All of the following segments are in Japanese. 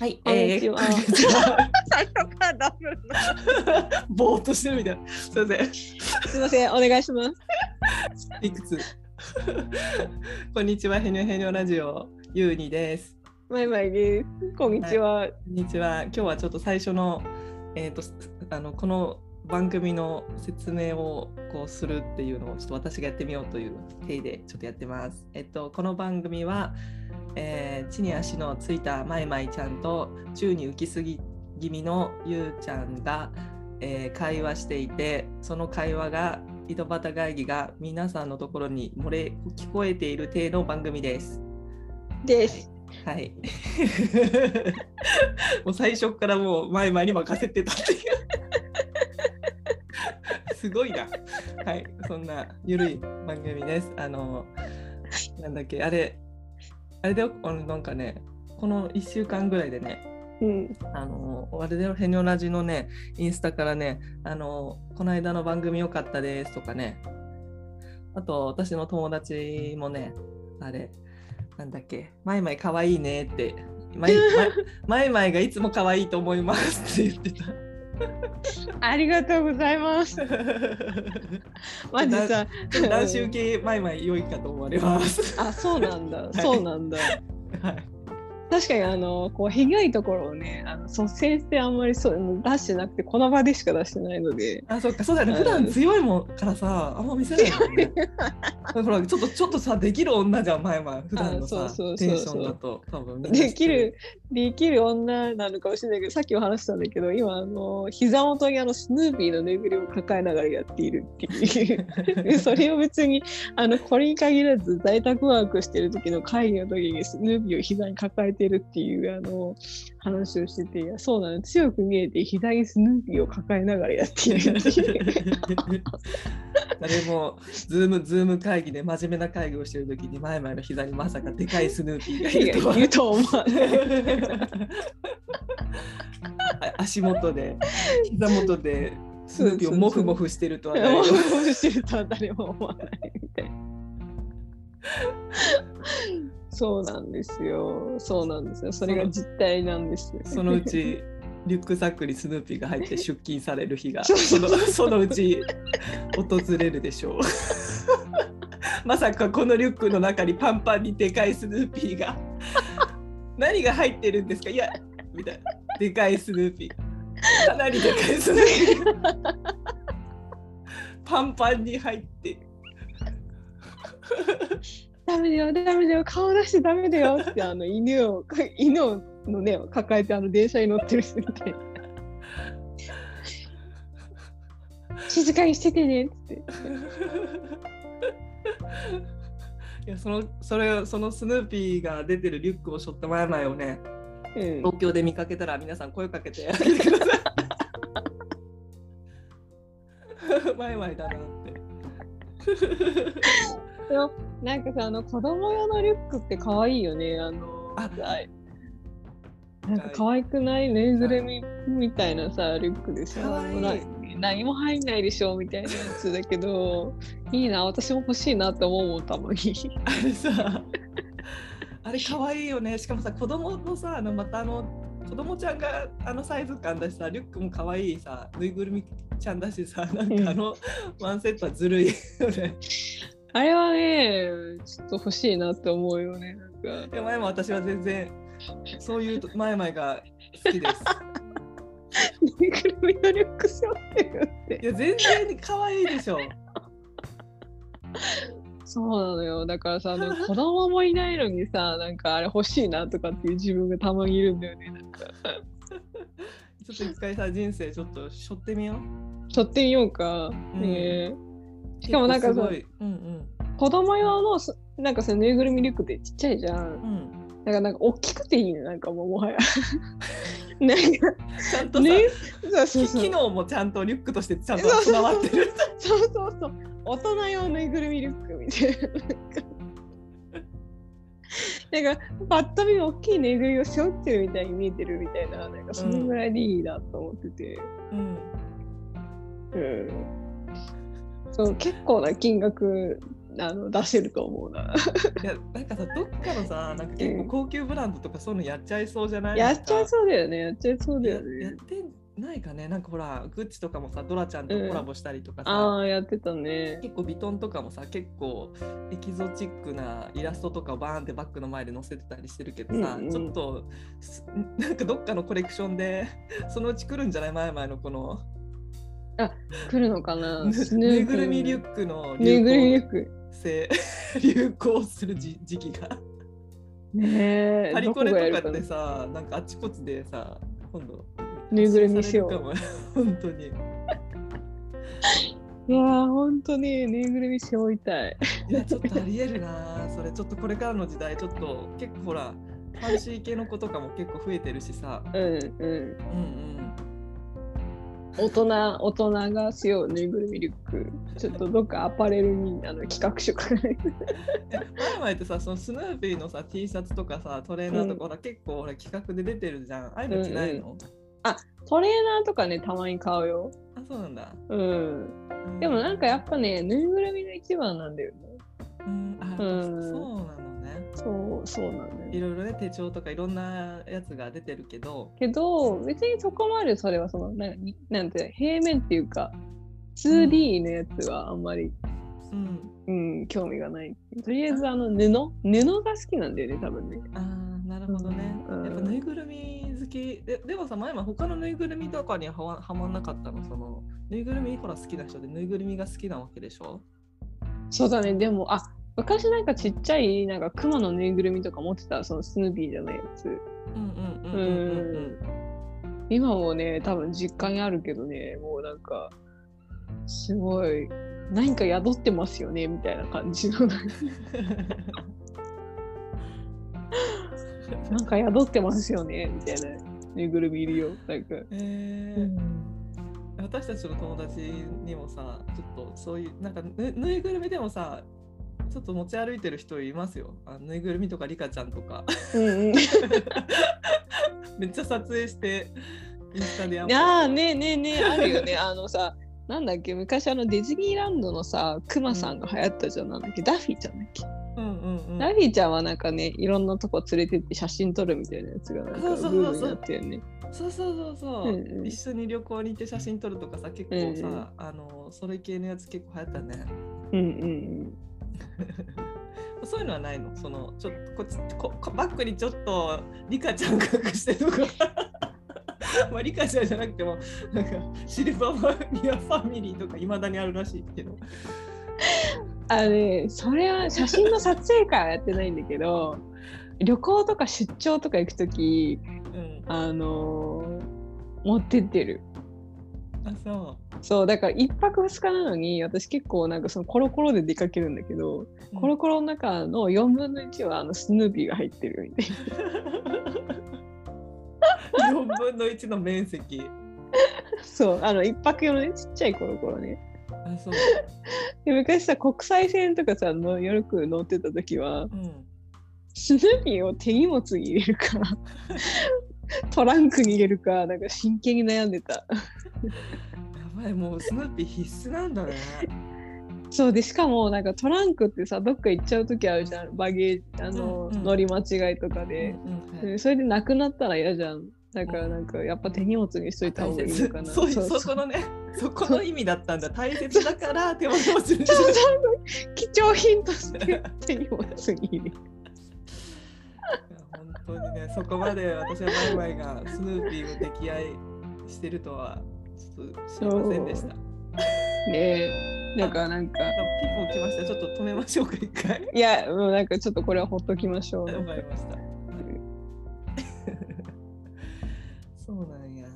はい、こんにちは 最初からダブルの。ぼーっとしてるみたいな。すいません。すみません、お願いします。いくつ？こんにちは、ヘニョヘニョラジオ、ゆうにです。マイマイです。こんにちは。こんにちは。今日はちょっと最初の、えっ、と、あの、この番組の説明をこうするっていうのをちょっと私がやってみようという体でちょっとやってます。えっと、この番組は、えー地に足のついたまいまいちゃんと宙に浮きすぎ気味のゆうちゃんが、えー会話していてその会話が井戸端会議が皆さんのところに漏れ聞こえている体の番組です。です。はい。もう最初からもう前々に任せてたっていう。すごいな。はい、そんなゆるい番組です。あの、なんだっけ、あれ、あれであのなんかね、この1週間ぐらいでね、うん。あの、あれでヘニョラジのね、インスタからね、あの、この間の番組良かったですとかね、あと私の友達もね、あれ、なんだっけ、マイマイ可愛いねって、マイマイマイマイがいつも可愛いと思いますって言ってた。ありがとうございます。マジさ。ちょっと男子受けマイマイ良いかと思われます。あ、そうなんだ。いそうなんだ。はい確かにあのこう被害ところをね、あの率先してあんまりそう出してなくてこの場でしか出してないので。あ、そっか、そうだよね。うん普段強いもんからさ、あんま見せないもんね。ほら、ちょっと、ちょっとさ、できる女じゃん、前は。普段のさあそうそうそう、テンションだと、多分できる。できる女なのかもしれないけどさっきも話したんだけど今あの膝元にあのスヌーピーのぬいぐるみを抱えながらやっているっていう でそれを別にあのこれに限らず在宅ワークしてる時の会議の時にスヌーピーを膝に抱えてるっていうあの話をしててそうなの強く見えて膝にスヌーピーを抱えながらやっている 誰も ZoomZoom会議で真面目な会議をしてる時に前々の膝にまさかでかいスヌーピーがいるとは。思わない。あ足元で膝元でスヌーピーをモフモフしてるとは誰も。もうしてるとは誰も思わないみたいな。そうなんですよ。そうなんですよ。それが実態なんですよ。そのうち リュックサックにスヌーピーが入って出勤される日が そのそのうち訪れるでしょう。まさかこのリュックの中にパンパンにでかいスヌーピーが何が入ってるんですか？いやみたいなでかいスヌーピーかなりでかいスヌーピーパンパンに入ってダメだよ、ダメだよ、顔出してダメだよ ってあの犬を犬をのね抱えてあの電車に乗ってる人みたいな。静かにしててねっつって。いやそのそれそのスヌーピーが出てるリュックを背負った前々をねうん東京で見かけたら皆さん声かけてあげてください。前々だなって。でもなんかさあの子供用のリュックって可愛いよね。あのあなんか可愛くない？ぬいぐるみみたいなさリュックでさ何も入んないでしょみたいなやつだけどいいな。私も欲しいなって思うもんたまに。あれさ、あれ可愛いよね。しかもさ、子供のさ、あのまたあの子供ちゃんがあのサイズ感だしさ、リュックも可愛いさ、ぬいぐるみちゃんだしさ、なんかあのワンセットはずるいよね。あれはねちょっと欲しいなって思うよね。なんかも私は全然そういうと前々が好きです。ぬいぐるみのリュック背負ってるってい。や全然可愛いでしょ。そうなのよだからさあの子供もいないのにさなんかあれ欲しいなとかっていう自分がたまにいるんだよね。なんか ちょっと一回さ人生ちょっと背負ってみよう。撮ってみようか。うんねしかもなんかさ結構すごいうん子供用のすなんかさぬいぐるみリュックってちっちゃいじゃん。うんうん。だからなんか大きくていいねなんかもうもはや。なんかちゃんとさ、ねそう機能もちゃんとリュックとしてちゃんと備わってる。そうそうそう大人用ぬいぐるみリュックみたいな。なんかパッと見大きいぬいぐるみを背負ってるみたいに見えてるみたいななんかそのぐらいでいいなと思ってて、うん。うんそう結構な金額あの出せると思うな。いやなんかさどっかのさ なんか結構高級ブランドとかそういうのやっちゃいそうじゃない？やっちゃいうそうだよね。やっちゃいそうだよややっね。てないかね？なんかほらグッチとかもさドラちゃんとコラボしたりとかさ、ああ、やってたね。結構ビトンとかもさ結構エキゾチックなイラストとかをバーンってバッグの前で載せてたりしてるけどさ、うんうんちょっとすなんかどっかのコレクションでそのうち来るんじゃない？前々のこの来るのかな？ぬいぐるみリュックのぬいぐるみリ流ュック。行性 流行する時時期が。ねえ。パリコレとかってさな？んかあちこちでさ今度 ぬいぐるみしよう。本当に。いやー、ほんとね、ぬいぐるみ背負いたい。いやちょっとありえるな。それちょっとこれからの時代ちょっと結構ほらファンシー系の子とかも結構増えてるしさ。うんうん。うんうん大人、大人が背負うぬいぐるみリュック。ちょっとどっかアパレルにあの企画書書かないと。前々ってさそのスヌーピーのさ T シャツとかさトレーナーとか、ほら結構ほら企画で出てるじゃんああいうの着ないの、トレーナーとかね、たまに買うよ。あそうなんだ、うん。でもなんかやっぱね、ぬいぐるみが一番なんだよね。うんあ、うんそうなのね。そう、そうなんだよ。いろいろね手帳とかいろんなやつが出てるけど。けど、別にそこまでそれはその、なになんて、平面っていうか、2D のやつはあんまり、うん。うん、興味がない。とりあえず、あの、布？布が好きなんだよね、多分ね。あーなるほどね、うん。やっぱぬいぐるみ好き。ででもさ前々他のぬいぐるみとかにはわはまんなかったの？そのぬいぐるみほら好きな人でぬいぐるみが好きなわけでしょ？そうだね、でも、あ昔なんかちっちゃい、なんか熊のぬいぐるみとか持ってた、そのスヌーピーじゃないやつ。今もね、多分実家にあるけどね、もうなんか、すごい、何か宿ってますよね、みたいな感じの。なんか宿ってますよね、みたいなぬいぐるみいるよ。なんか。えー私たちの友達にもさちょっとそういうなんかぬぬいぐるみでもさちょっと持ち歩いてる人いますよ。あぬいぐるみとかリカちゃんとか。うんうん。めっちゃ撮影してインスタでやーねえねえねえ。あるよね。あのさなんだっけ昔あのディズニーランドのさクマさんが流行ったじゃん。なんだっけダッフィーちゃんだっけ、うんうんうん。ダッフィーちゃんはなんかねいろんなとこ連れてって写真撮るみたいなやつがなんかそうそうブそうそう。ームになってるねそうそうそうそう、うんうん。一緒に旅行に行って写真撮るとかさ結構さ、うんうん。あのそれ系のやつ結構流行ったね。うんうん そういうのはないの？そのちょっとこっちここバックにちょっとリカちゃん隠してとか？まあリカちゃんじゃなくてもなんかシルバーマニアファミリーとかいまだにあるらしいけど。あのねそれは写真の撮影会はやってないんだけど旅行とか出張とか行くときうん。あのー持ってってるあそそうだから一泊二日なのに私結構なんかそのコロコロで出かけるんだけど、うコロコロの中の4分の1はあのスヌーピーが入ってる。みたい4分の1の面積。なそうあの一泊用のねちっちゃいコロコロね。あそう、で昔さ国際線とかさのよく乗ってた時はうん、スヌーピーを手荷物に入れるか トランクに入れるかなんか真剣に悩んでた。やばいもうスヌーピー必須なんだね。そうでしかもなんかトランクってさどっか行っちゃう時あるじゃん。バゲージあの、うんうん。乗り間違いとかで、うんうんはいでそれでなくなったら嫌じゃん。だからなんかやっぱ手荷物にしといた方がいいのかな。そうそう。そこのねそこの意味だったんだ。大切だから手を持ちにそうそう貴重品として手荷物に当にねそこまで私はバイバイがスヌーピーを溺愛してるとはちょっと知りませんでした。ね。えだからなんか。あピンポン来ました。ちょっと止めましょうか一回。いやもうなんかちょっとこれはほっときましょう。わかりました。そうなんや。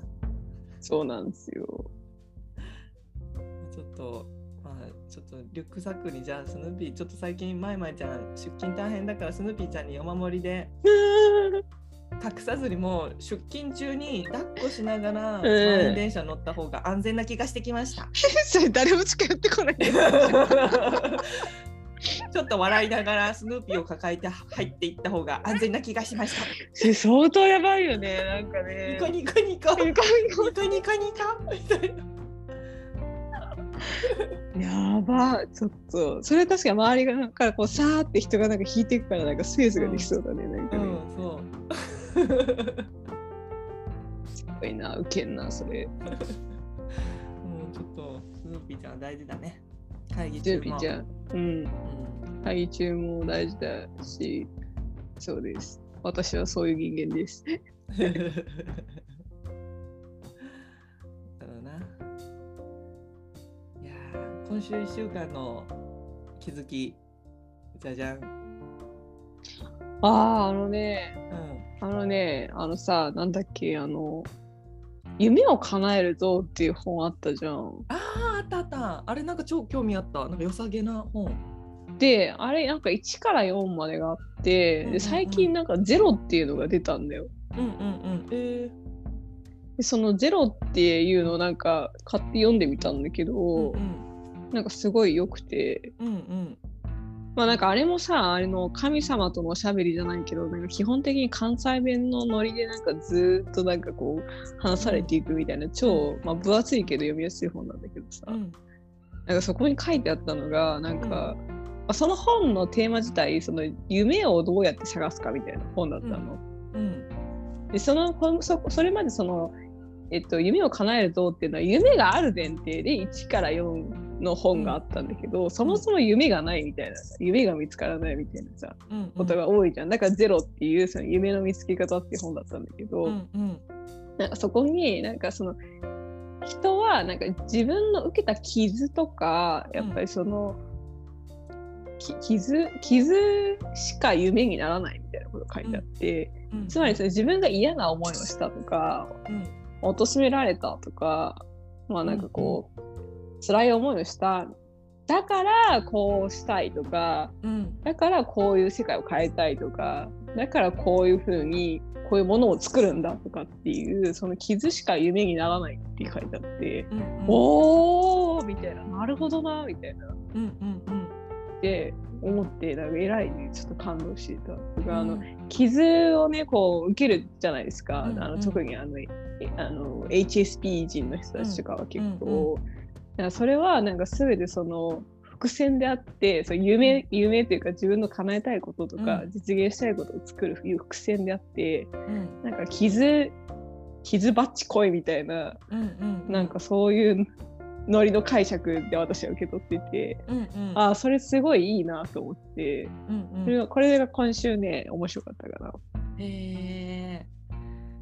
そうなんですよ。ちょっとまあちょっとリュックサックにじゃあスヌーピーちょっと最近まいまいちゃん出勤大変だからスヌーピーちゃんにお守りで隠さずにもう出勤中に抱っこしながら満員電車乗った方が安全な気がしてきました。それ誰も近寄ってこない ちょっと笑いながらスヌーピーを抱えて入っていった方が安全な気がしました。相当やばいよねなんかねニコニコニコニコニコニコみたいな。やばちょっと。それ確かに周りがなんかこうさーって人がなんか引いていくからなんかスペースができそうだね、なんかね、うん、そう。すごいなウケんなそれ。うん、ちょっとスヌーピーちゃん大事だね。会議中も。準備じゃんうん。うん。会議中も大事だしそうです。私はそういう人間です 今週1週間の気づき、じゃじゃん。あああのねうん。あのねあのさなんだっけあの夢を叶えるぞっていう本あったじゃんああ、あったあった。あれなんか超興味あった。なんか良さげな本。であれなんか1から4までがあって、うんうん最近なんか0っていうのが出たんだようんうんうん。えでそのゼロっていうのをなんか買って読んでみたんだけど、ー、うんなんかすごい良くて。うん。うん。うん。まあなんかあれもさあれの神様とのおしゃべりじゃないけどなんか基本的に関西弁のノリでなんかずーっとなんかこう話されていくみたいな超、まあ、分厚いけど読みやすい本なんだけどさ、うん。なんかそこに書いてあったのがなんか、まあその本のテーマ自体その夢をどうやって探すかみたいな本だったの。うん。でそのそそれまでその、えっと、夢を叶えるぞっていうのは夢がある前提で1から4の本があったんだけど、そもそも夢がないみたいな夢が見つからないみたいなさうんうん。ことが多いじゃん。だから「ゼロっていうその夢の見つけ方っていう本だったんだけど、うんうん。なんかそこになんかその人はなんか自分の受けた傷とかやっぱりその、き傷傷しか夢にならないみたいなことが書いてあって、うん。つまりそれ自分が嫌な思いをしたとかうん。貶められたとかまあなんかこう、辛い思いをした。だからこうしたいとかうん。だからこういう世界を変えたいとかだからこういうふうにこういうものを作るんだとかっていうその傷しか夢にならないって書いてあって、うんうん。おーみたいな。なるほどなみたいな。っうんうんうん。て思ってなんか偉いね。ちょっと感動していた。とかあのうん。傷をねこう受けるじゃないですか、あのうん。うん特にあのえあの HSP 人の人たちとかは結構、うんうんだからそれはなんか全てその伏線であってそう夢夢っていうか自分の叶えたいこととか、うん実現したいことを作るいう伏線であってうんなんか傷傷バッチ来いみたいなうんうん。なんかそういうノリの解釈で私は受け取ってて、うんうん。ああそれすごいいいなと思って、うんうん。それがこれが今週ね面白かったかな。へえ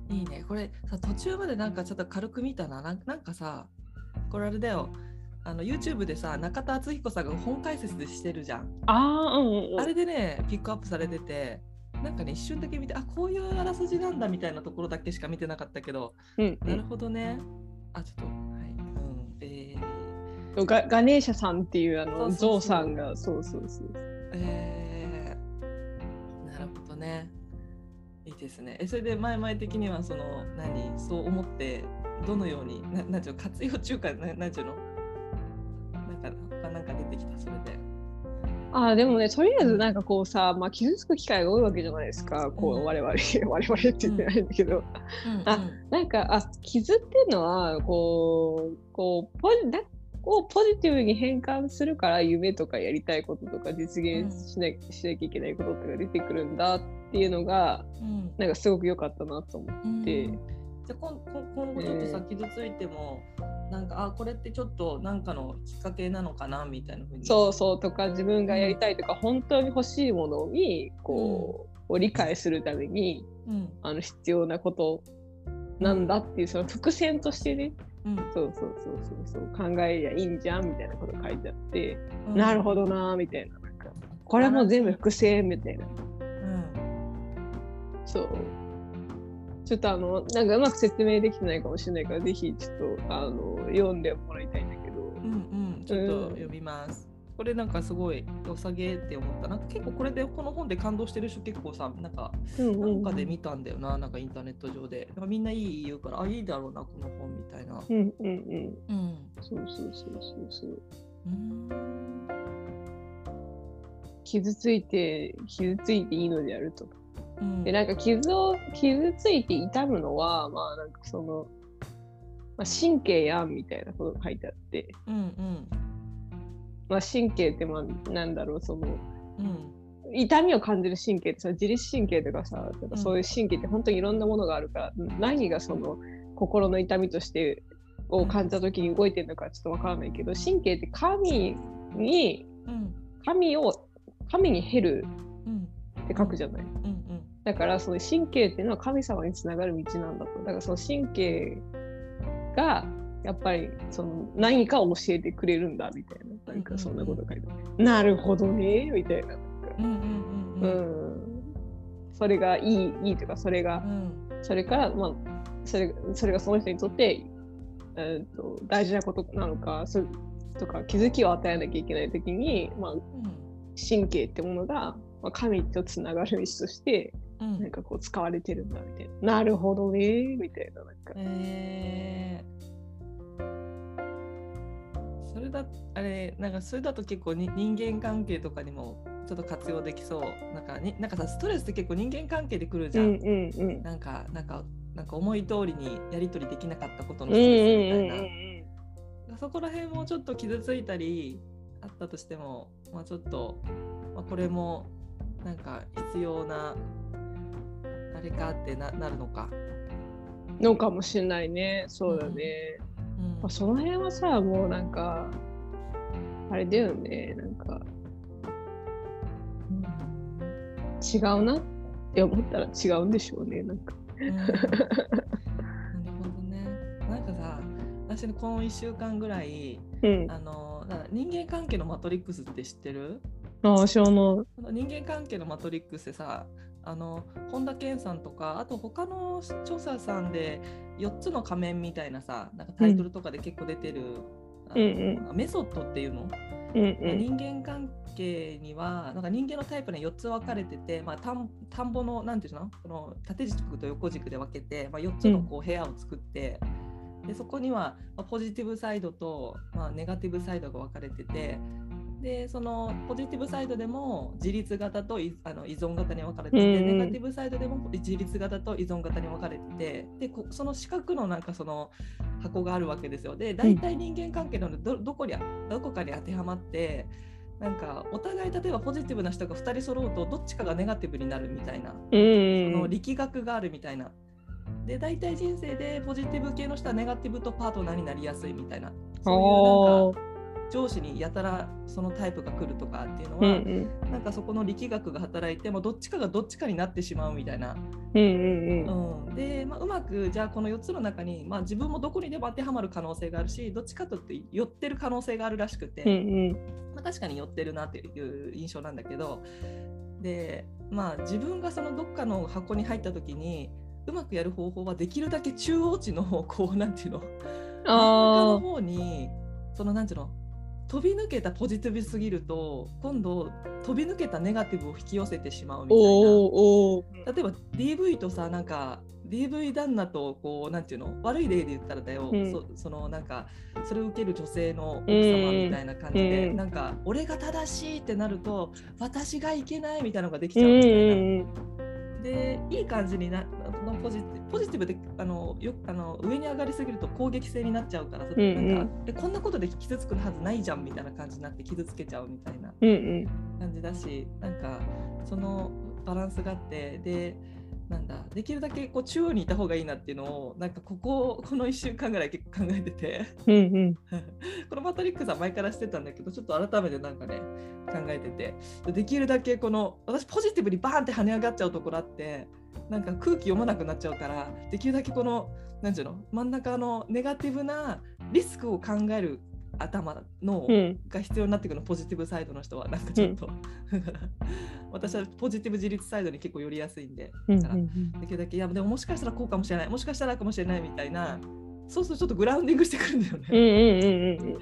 いいねこれさ途中までなんかちょっと軽く見たななんかさこれあれだよ。あの YouTube でさ中田敦彦さんが本解説でしてるじゃん。ああうんうんうん。あれでねピックアップされててなんかね一瞬だけ見てあこういうあらすじなんだみたいなところだけしか見てなかったけどうんなるほどね。あちょっとはい。うんえー、ガガネーシャさんっていうあのゾウさんがそうそうそう。えー、なるほどね。いいですね。えそれで前々的にはその何？そう思ってどのようにななんていうの活用中かななんていうのなんか他なんか出てきた？それで。あーでもねとりあえずなんかこうさ、まあ、傷つく機会が多いわけじゃないですか。こうん。う我々 我々って言ってないんだけど、あなんかあ傷っていうのはこうこうポジだをポジティブに変換するから夢とかやりたいこととか実現しな,、しなきゃいけないこととか出てくるんだっていうのがうん。なんかすごく良かったなと思うん。って。じゃあ今今今後ちょっとさ、傷ついてもなんかあこれってちょっとなんかのきっかけなのかなみたいなふうに。そうそうとか自分がやりたいとか、本当に欲しいものにこう、を理解するためにうん。あの必要なことなんだっていうその伏線としてね。うん。そうそうそうそうそう考えりゃいいんじゃんみたいなこと書いてあって、うん。なるほどなーみたいななんかこれも全部伏線みたいな。うん。そうちょっとあのなんかうまく説明できてないかもしれないからぜひちょっとあの読んでもらいたいんだけど、うんうん、ちょっと読みます。これなんかすごい良さげって思った。なんか結構これでこの本で感動してる人結構さ、なんかうんうんなんかで見たんだよな、なんかインターネット上で。みんないい言うから、あ、いいだろうな、この本みたいな。うんうんうんうん。そうそうそうそうそううん傷ついて傷ついていいのであるとうん。でなんか傷を傷ついて痛むのはまあなんかそのまあ、神経やんみたいなことが書いてあって、うんうん。まあ、神経ってまあなんだろうそのうん。痛みを感じる神経ってさ自律神経とかさなんかそういう神経って本当にいろんなものがあるから、何がその心の痛みとしてを感じた時に動いてるのかちょっとわからないけど神経って神にうん。神を神に減るうん。って書くじゃない。うんうんだからその神経っていうのは神様につながる道なんだと。だからその神経がやっぱりその何かを教えてくれるんだみたいな。なんかそんなこと書いてある。なるほどねみたいな。それがいいいいとかそれがうんそれからまあそれそれがその人にとって、えー、と大事なことなのかそとか気づきを与えなきゃいけない時に、まあ、神経ってものが、まあ、神とつながる道としてうん。なんかこう使われてるんだみたいな。なるほどね。みたいななんか。えー、それだあれなんかそれだと結構に人間関係とかにもちょっと活用できそう。なんかになんかさストレスって結構人間関係でくるじゃん、うんうんうん。なんかなんかなんか思い通りにやり取りできなかったことのストレスみたいな、うんそこら辺もちょっと傷ついたりあったとしても、まあ、ちょっと、まあ、これもなんか必要なあれかってななるのか。うん。のかもしれないね。そうだね。うんまあ、その辺はさもうなんかあれだよねなんか、違うな？って思ったら違うんでしょうねなんか。うんなるほどね。なんかさ私この1週間ぐらいうん。あの人間関係のマトリックスって知ってる？ああ知らない。この人間関係のマトリックスでさあの本田健さんとかあと他の著者さんで4つの仮面みたいなさなんかタイトルとかで結構出てる、うん。メソッドっていうの、うんうん。人間関係にはなんか人間のタイプに4つ分かれてて、まあ、田ん田んぼのなんていうの？この縦軸と横軸で分けて、まあ、4つのこう部屋を作って、でそこにはまあポジティブサイドと、まあ、ネガティブサイドが分かれててでそのポジティブサイドでも自立型といあの依存型に分かれてて、うんうん。ネガティブサイドでも自立型と依存型に分かれててでこその四角のなんかその箱があるわけですよ。で大体人間関係なのでどどこにどこかに当てはまってなんかお互い例えばポジティブな人が2人揃うとどっちかがネガティブになるみたいなうんそうん。の力学があるみたいな。で大体人生でポジティブ系の人はネガティブとパートナーになりやすいみたいな。そういうなんか上司にやたらそのタイプが来るとかっていうのうんうは、ん。なんかそこの力学が働いてもどっちかがどっちかになってしまうみたいな。うんうんうん、で、まあ、うまくじゃあこの4つの中に、まあ、自分もどこにでも当てはまる可能性があるしどっちかというと寄ってる可能性があるらしくて、うんうん。まあ、確かに寄ってるなっていう印象なんだけどで、まあ、自分がそのどっかの箱に入った時にうまくやる方法はできるだけ中央値のこうなんていうの真ん中のあ方にそのなんていうの飛び抜けたポジティブすぎると今度飛び抜けたネガティブを引き寄せてしまうみたいな。例えば DV とさなんか DV 旦那とこうなんていうの悪い例で言ったらだよ、うん。そそのなんかそれを受ける女性の奥様みたいな感じで、うん。なんか俺が正しいってなると私がいけないみたいなのができちゃうみたいな。んでいい感じになのポジティブポジティブであのよあの上に上がりすぎると攻撃性になっちゃうから、んうん。なんかえこんなことで傷つくはずないじゃんみたいな感じになって傷つけちゃうみたいな。うんうん。感じだしなんかそのバランスがあってでなんだできるだけこう中央にいた方がいいなっていうのをなんかこここの1週間ぐらい結構考えてて。うんうん。このマトリックスは前からしてたんだけどちょっと改めてなんかね考えてて。できるだけこの私ポジティブにバーンって跳ね上がっちゃうところあってなんか空気読まなくなっちゃうからできるだけこのなんていうの真ん中のネガティブなリスクを考える頭の、うん。が必要になってくるのポジティブサイドの人は。なんかちょっと、私はポジティブ自立サイドに結構寄りやすいんでうんだからできるだけいやでももしかしたらこうかもしれないもしかしたらかもしれないみたいなそうするとちょっとグラウンディングしてくるんだようんね。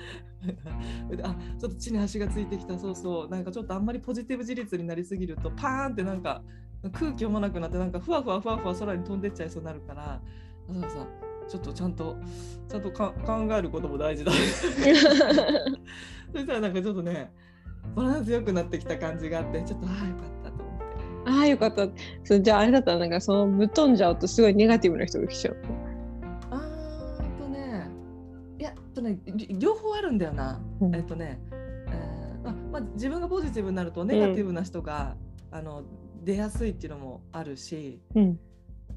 あちょっと地に足がついてきた。そうそう。なんかちょっとあんまりポジティブ自立になりすぎるとパーンってなんか空気読まなくなってなんかふわふわふわふわ空に飛んでっちゃいそうになるから。だからさちょっとちゃんとちゃんと考えることも大事だ。そしたらなんかちょっとねバランス良くなってきた感じがあってちょっとああよかったと思って。ああよかった。そじゃああれだったらなんかそのぶっ飛んじゃうとすごいネガティブな人が来ちゃう。ねり両方あるんだよな。うん。えっとね、えーまあまあ、自分がポジティブになるとネガティブな人が、あの出やすいっていうのもあるし、うん。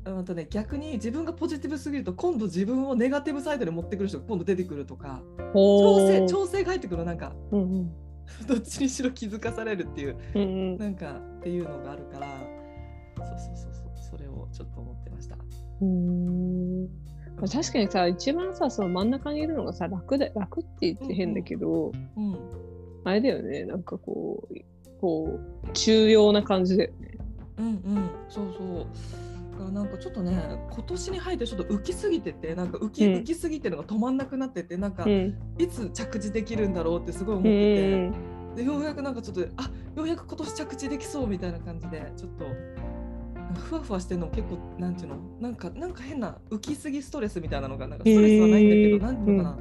うんとね、逆に自分がポジティブすぎると今度自分をネガティブサイドに持ってくる人が今度出てくるとか調整調整が入ってくるなんかうんうん。どっちにしろ気づかされるっていううんうん。なんかっていうのがあるからそうそうそうそうそれをちょっと思ってました。うーん。まあ確かにさ一番さその真ん中にいるのがさ楽だ楽って言って変だけど、うんあれだよねなんかこうこう重要な感じだよね。うんうん。そうそう。なんかちょっとね今年に入ってちょっと浮きすぎててなんか浮き,、うん。浮きすぎてるのが止まんなくなっててなんか、うん。いつ着地できるんだろうってすごい思っうてて、ん。でようやくなんかちょっとあようやく今年着地できそうみたいな感じでちょっとふわふわしてるの結構なんていうの？なんかなんか変な浮きすぎストレスみたいなのがなんかストレスはないんだけど、へー。なんていうのか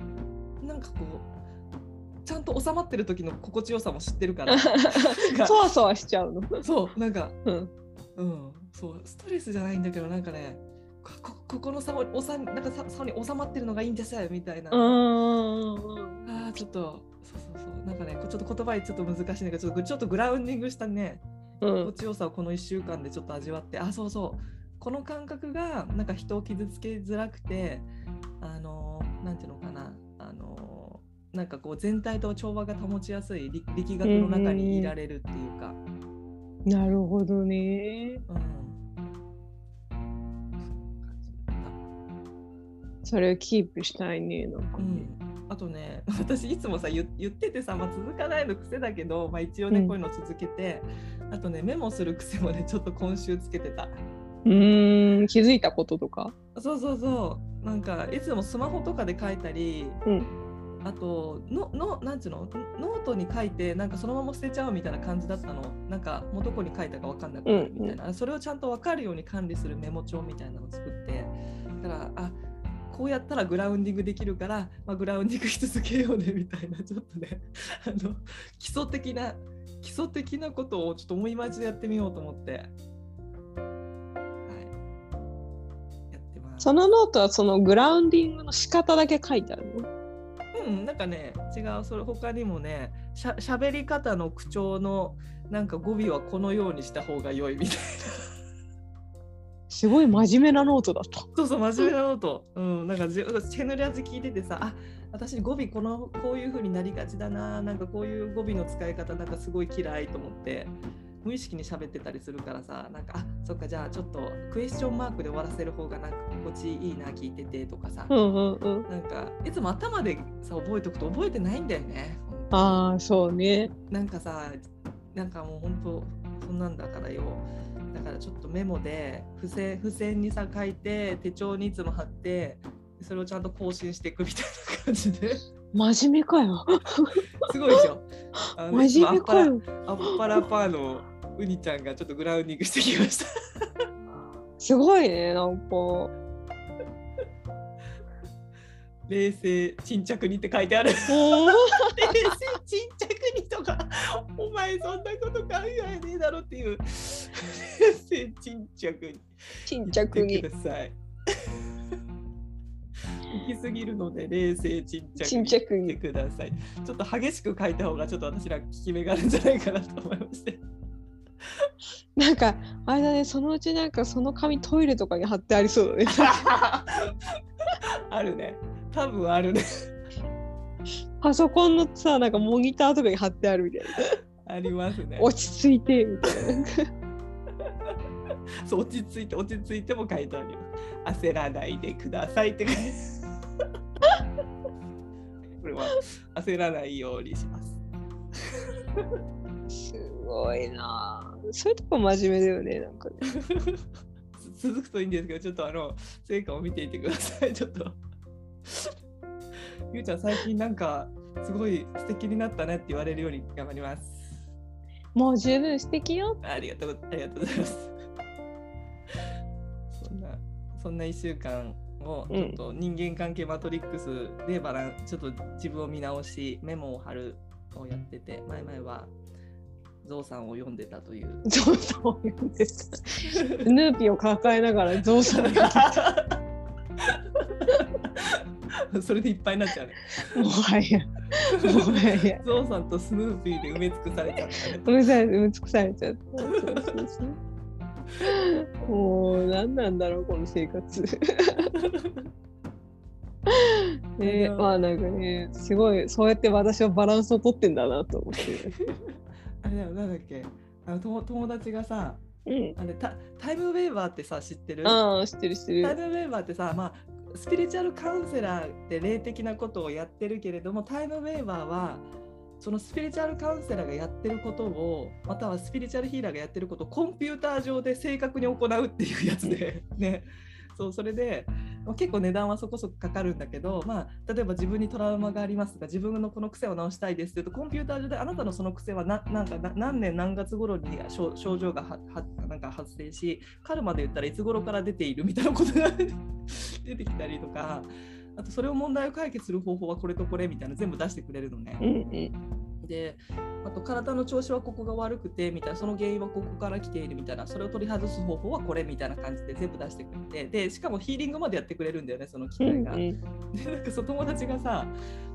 な、なんかこうちゃんと収まってる時の心地よさも知ってるから。そわそわしちゃうの？そうなんかうん。うんそうストレスじゃないんだけどなんかねここここの差を収めなんかさ差に収まってるのがいいんですよみたいな。うんあーちょっとそうそうそう。なんかねちょっと言葉にちょっと難しいんだけどちょっとちょっとグラウンディングしたね。うん心地よさをこの1週間でちょっと味わってあそうそう。この感覚がなんか人を傷つけづらくてあのなんていうのかな。あのなんかこう全体と調和が保ちやすい力力学の中にいられるっていうか、なるほどね。うん。それをキープしたいね。なんかね。うん、あとね私いつもさ言言っててさ、まあ、続かないの癖だけど、まあ、一応ねうん。こういうの続けて、あとねメモする癖もねちょっと今週つけてた。うーん気づいたこととか？そうそうそう。なんかいつもスマホとかで書いたり、うん。あとののなんつうの？ノートに書いてなんかそのまま捨てちゃうみたいな感じだったの。なんかもうどこに書いたか分かんなくなるみたいな、それをちゃんと分かるように管理するメモ帳みたいなのを作って。だからあこうやったらグラウンディングできるから、まあ、グラウンディングし続けようねみたいなちょっとねあの基礎的な基礎的なことをちょっと思いまちでやってみようと思って。はい、やってます。そのノートはそのグラウンディングの仕方だけ書いてあるの？うん、なんかね違うそれ他にもねしゃ喋り方の口調のなんか語尾はこのようにした方が良いみたいなすごい真面目なノートだった。そうそう真面目なノート、うん、なんかじチェヌラジ聞いててさあ私語尾このこういう風になりがちだななんかこういう語尾の使い方なんかすごい嫌いと思って無意識に喋ってたりするからさなんかあそっかじゃあちょっとクエスチョンマークで終わらせる方がなんか心地いいな聞いててとかさ、うんうんうん。なんかいつも頭でさ覚えとくと覚えてないんだよね。ああそうね。なんかさ、なんかもう本当そんなんだからよ。だからちょっとメモで付箋付箋にさ書いて手帳にいつも貼ってそれをちゃんと更新していくみたいな感じで真面目かよ。すごいでしょ。あの真面目かよ。アッパラパーのウニちゃんがちょっとグラウンディングしてきました。すごいねなんか。冷静沈着にって書いてある。冷静沈着にとかお前そんなこと考えねえだろっていう冷静沈着に沈着にください。行き過ぎるので冷静沈着沈着に。ください。ちょっと激しく書いた方がちょっと私ら効き目があるんじゃないかなと思いまして。なんかあれだねそのうちなんかその紙トイレとかに貼ってありそうだね。あるね。多分あるね。パソコンのさなんかモニターとかに貼ってあるみたいな。ありますね。落ち着いてみたいな。そう落ち着いて落ち着いても書いてあるよ。焦らないでくださいって書いてこれは焦らないようにします。すごいなぁそういうとこ真面目だよねなんかね。つ 続くといいんですけど、ちょっとあの成果を見ていてください。ちょっと。ゆうちゃん、最近なんかすごい素敵になったねって言われるように頑張ります。もう十分素敵よ。ありがとうありがとうございます。そんなそんな1週間をちょっと人間関係マトリックスでバランちょっと自分を見直しメモを貼るをやってて前々はゾウさんを読んでたという。ゾウさんを読んでた。ヌーピーを抱えながらゾウさんが それでいっぱいになっちゃうね。もはや。もはや。ゾウさんとスヌーピーで埋め尽くされちゃったね。埋めされ埋め尽くされちゃったそうそうそう。もう何なんだろうこの生活。ねまあなんかねすごいそうやって私はバランスを取ってんだなと思って。あれだよ、なんだっけ？あの友友達がさうん。あれタタイムウェーバーってさ知ってる？ああ知ってる知ってる。タイムウェーバーってさ、まあ、スピリチュアルカウンセラーで霊的なことをやってるけれどもタイムウェーバーはそのスピリチュアルカウンセラーがやってることをまたはスピリチュアルヒーラーがやってることをコンピューター上で正確に行うっていうやつで ねそうそれでまあ結構値段はそこそこかかるんだけど、まあ、例えば自分にトラウマがありますとか自分のこの癖を直したいですって言うとコンピューター上であなたのその癖はななんかな何年何月頃に症症状がははなんか発生しカルマで言ったらいつ頃から出ているみたいなことが出てきたりとかあとそれを問題を解決する方法はこれとこれみたいな全部出してくれるのね。うんうんであと体の調子はここが悪くてみたいなその原因はここから来ているみたいなそれを取り外す方法はこれみたいな感じで全部出してくれてでしかもヒーリングまでやってくれるんだよねその機うん械が。うんでなんかその友達がさ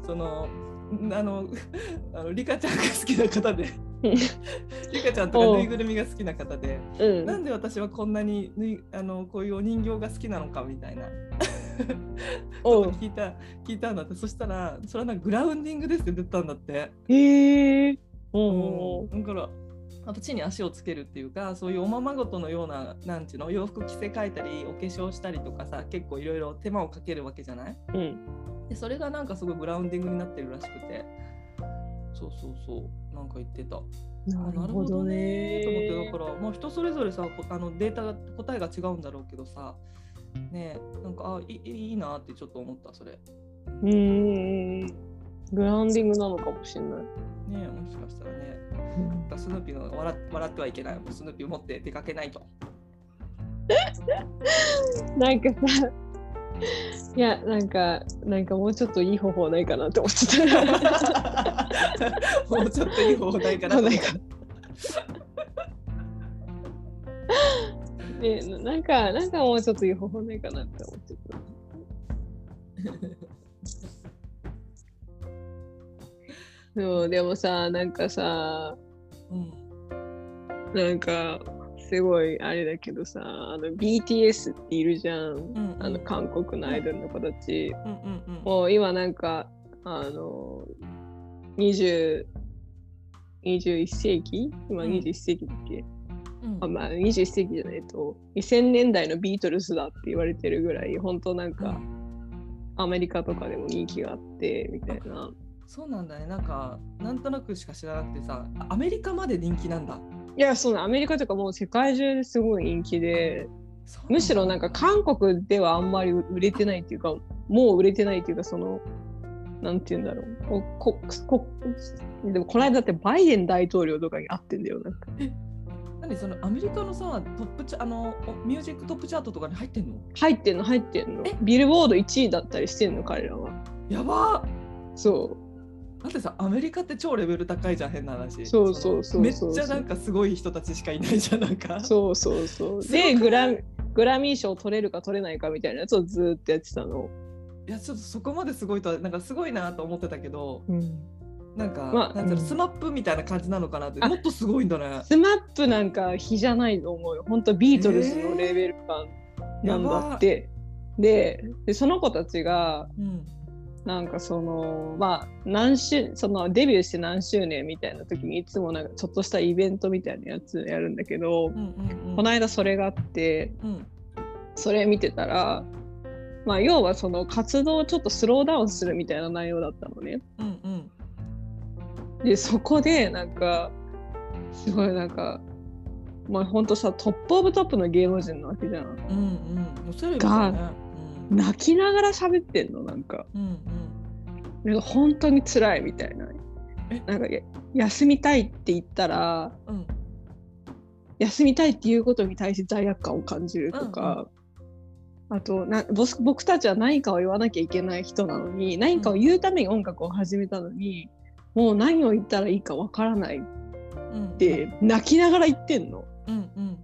そのんあの あのリカちゃんが好きな方でリカちゃんとかぬいぐるみが好きな方でうん。なんで私はこんなにぬいあのこういうお人形が好きなのかみたいな。聞いた聞いたんだって。そしたらそれはなんかグラウンディングですって言ったんだって。へえ。おだからあと地に足をつけるっていうかそういうおままごとのようななんていうの洋服着せ替えたりお化粧したりとかさ結構いろいろ手間をかけるわけじゃない？うん。でそれがなんかすごいグラウンディングになってるらしくてそうそうそう。なんか言ってた。あなるほどね。と思ってだから、まあ、人それぞれさこあのデータが答えが違うんだろうけどさねえなんかあいいいいなってちょっと思ったそれ。うーんグラウンディングなのかもしれない。ねえもしかしたらね。だからスヌーピーの笑笑ってはいけない。スヌーピーを持って出かけないと。なんかさいやなんかなんかもうちょっといい方法ないかなって思ってた。もうちょっといい方法ないかな。ないかねななんかなんかもうちょっといい方法ないかなって思ってた。でもでもさなんかさうん。なんかすごいあれだけどさあの BTS っているじゃん、うんあの韓国のアイドルの子たち、うんうんうんもう今なんかあの20 21世紀？今うん。21世紀だっけ、うん。あまあ21世紀じゃない。と2000年代のビートルズだって言われてるぐらい本当なんかアメリカとかでも人気があってみたいな。そうなんだね。なんかなんとなくしか知らなくてさアメリカまで人気なんだいやそうねアメリカとかもう世界中ですごい人気でむしろなんか韓国ではあんまり売れてないっていうかもう売れてないっていうかそのなんて言うんだろう。こここでもこの間だってバイデン大統領とかに会ってんだよなんか。何そのアメリカのさトップチャあのおミュージックトップチャートとかに入ってんの？入ってんの入ってんの。え？ビルボード1位だったりしてんの彼らは。やばそだってさアメリカって超レベル高いじゃん変な話。そうそうそうそうめっちゃなんかすごい人たちしかいないじゃんなんか。うそうそう。そうでグラグラミー賞取れるか取れないかみたいなやつをずーっとやってたの、いやちょっとそこまですごいとはなんかすごいなと思ってたけどなんか、まあなんつうのうん。スマップみたいな感じなのかなってあ。もっとすごいんだねスマップなんか比じゃないと思うよ。本当ビートルズのレベル感なんだって、ででその子たちがうんなんかそのまあ何周そのデビューして何周年みたいな時にいつもなんかちょっとしたイベントみたいなやつやるんだけど、うんうんうん。この間それがあってうん。それ見てたらまあ要はその活動をちょっとスローダウンするみたいな内容だったのね。うんうん。でそこでなんかすごいなんかまあほんとさトップオブトップの芸能人なわけじゃん。うんうん。もうセレブだね。うん泣きながら喋ってんのなんか。うんうん。なんか本当に辛いみたいな。え？なんかや休みたいって言ったらうん。休みたいっていうことに対して罪悪感を感じるとか、あとな僕僕たちは何かを言わなきゃいけない人なのに何かを言うために音楽を始めたのに、もう何を言ったらいいかわからないっうんて泣きながら言ってんの。うんうん。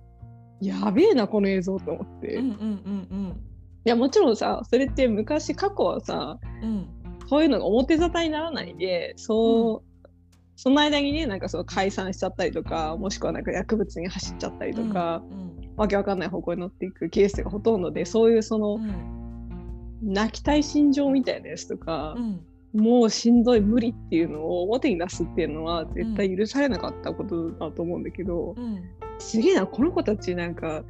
やべえなこの映像と思って、うんうんうんうんやもちろんさそれって昔過去はさうん。そういうのが表沙汰にならないでそう、その間にねなんかその解散しちゃったりとかもしくはなんか薬物に走っちゃったりとか、うん。わけわかんない方向になっていくケースがほとんどでそういうそのうん。泣きたい心情みたいなやつとかう、ん。もうしんどい無理っていうのを表に出すっていうのは絶対許されなかったことだと思うんだけど、うん。すげえなこの子たちなんか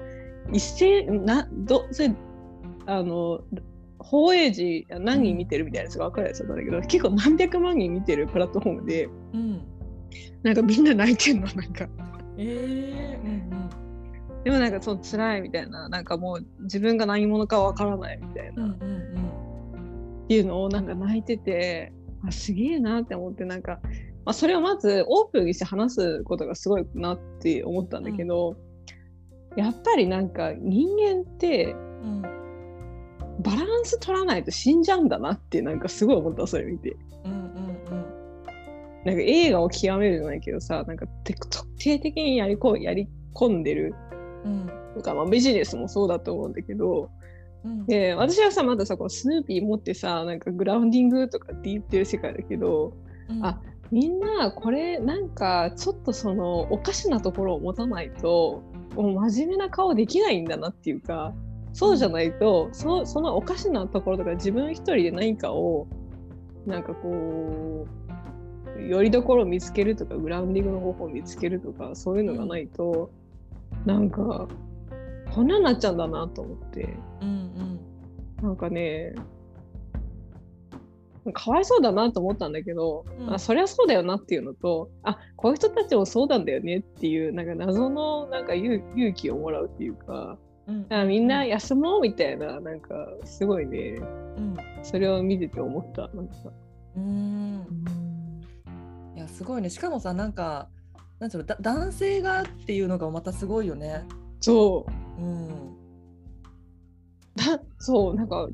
一斉などそれあの放映時何人見てるみたいなやつが分かるやつだったんだけど、結構何百万人見てるプラットフォームでうん。なんかみんな泣いてんのなんか。えーうんでもなんかその辛いみたいななんかもう自分が何者か分からないみたいな、うんうんうんっていうのをなんか泣いててあすげえなって思ってなんか、まあ、それをまずオープンにして話すことがすごいなって思ったんだけど、やっぱりなんか人間ってス取らないと死んじゃうんだなってなんかすごい思ったそれ見て。うんうんなんか映画を極めるじゃないけどさなんかて特定的にやりこやり込んでるうん。とか、まあ、ビジネスもそうだと思うんだけどうん。で私はさまださこのスヌーピー持ってさなんかグラウンディングとかって言ってる世界だけどうん。あみんなこれなんかちょっとそのおかしなところを持たないともう真面目な顔できないんだなっていうかそうじゃないとそそのおかしなところとか自分一人で何かをなんかこうよりどころを見つけるとかグラウンディングの方法を見つけるとかそういうのがないと、なんかこんなんなっちゃうんだなと思って。うん。なんかねかわいそうだなと思ったんだけど、うん。あそりゃそうだよなっていうのとあこういう人たちもそうなんだよねっていうなんか謎のなんか勇勇気をもらうっていうかうん。あみんな休もうみたいななんかすごいね。うん。それを見てて思ったなんか。うん。いやすごいね。しかもさなんかなんていうのだ男性がっていうのがまたすごいよね。そう。うん。だそうなんか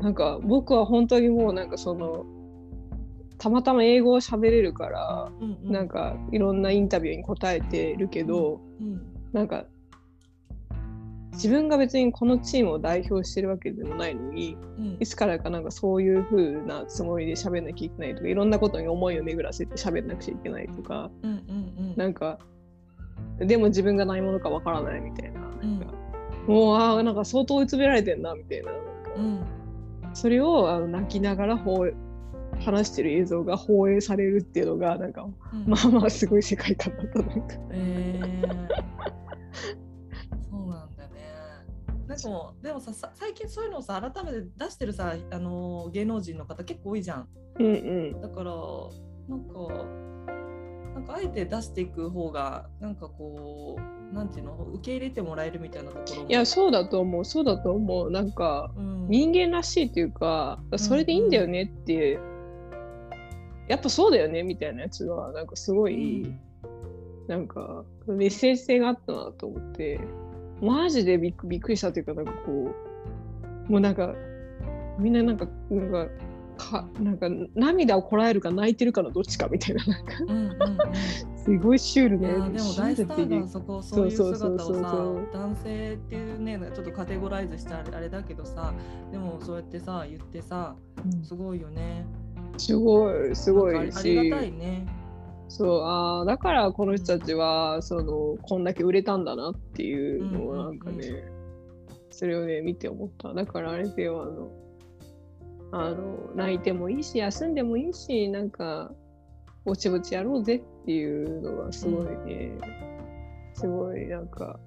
なんか僕は本当にもうなんかそのたまたま英語を喋れるから、うんうん。なんかいろんなインタビューに答えてるけど、うん。なんか自分が別にこのチームを代表してるわけでもないのにうん。いつからかなんかそういう風なつもりで喋んなきゃいけないとかいろんなことに思いを巡らせて喋んなくちゃいけないとかうんうんなんかでも自分が何者かわからないみたいなうん。なんか、もうあーなんか相当追い詰められてんなみたいななんかうん。それをあの泣きながら放話してる映像が放映されるっていうのがなんかうん。まあまあすごい世界観だったなんか。えー。なんかでもささ最近そういうのをさ改めて出してるさあのー芸能人の方結構多いじゃん。うんうん。だからなんかなんかあえて出していく方がなんかこうなんていうの受け入れてもらえるみたいなところも。いやそうだと思う。そうだと思う。なんかうん、人間らしいっていうかそれでいいんだよねって、やっぱそうだよねみたいなやつがなんかすごい、うん。なんかメッセージ性があったなと思ってマジでびっくびっくりしたっていうかなんかこうもうなんかみんななんかなんかかなんか涙をこらえるか泣いてるかのどっちかみたいななんか。すごいシュールねでも大スターがそこそういうそう姿をそうそう。さそう男性っていうねちょっとカテゴライズしてあれあれだけどさでもそうやってさ言ってさうん。すごいよね。すごいすごいありがたいねそうあーだからこの人たちはそのこんだけ売れたんだなっていうのをなんかね、うんうそれをね見て思った。だからあれではあのあの泣いてもいいし休んでもいいしなんかぼちぼちやろうぜっていうのがすごいね、すごいなんか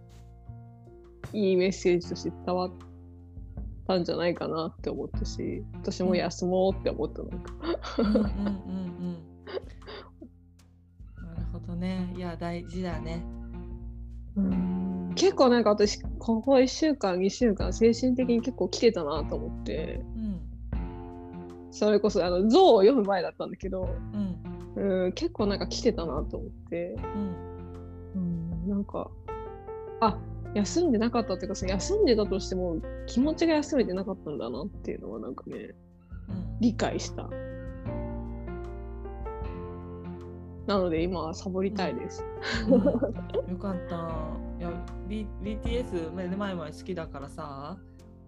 いいメッセージとして伝わったんじゃないかなって思ったし私も休もうって思ったなんか。うんうんうんうんどねいや大事だね。結構なんか私ここ1週間2週間精神的に結構来てたなと思って。うんそれこそあの像を読む前だったんだけど、うん。うん、結構なんか来てたなと思って、うん。うん、なんかあ休んでなかったっていうかその休んでたとしても気持ちが休めてなかったんだなっていうのはなんかねうん。理解したなので今はサボりたいです、うん。よかった。いや、B、BTS 前前々好きだからさ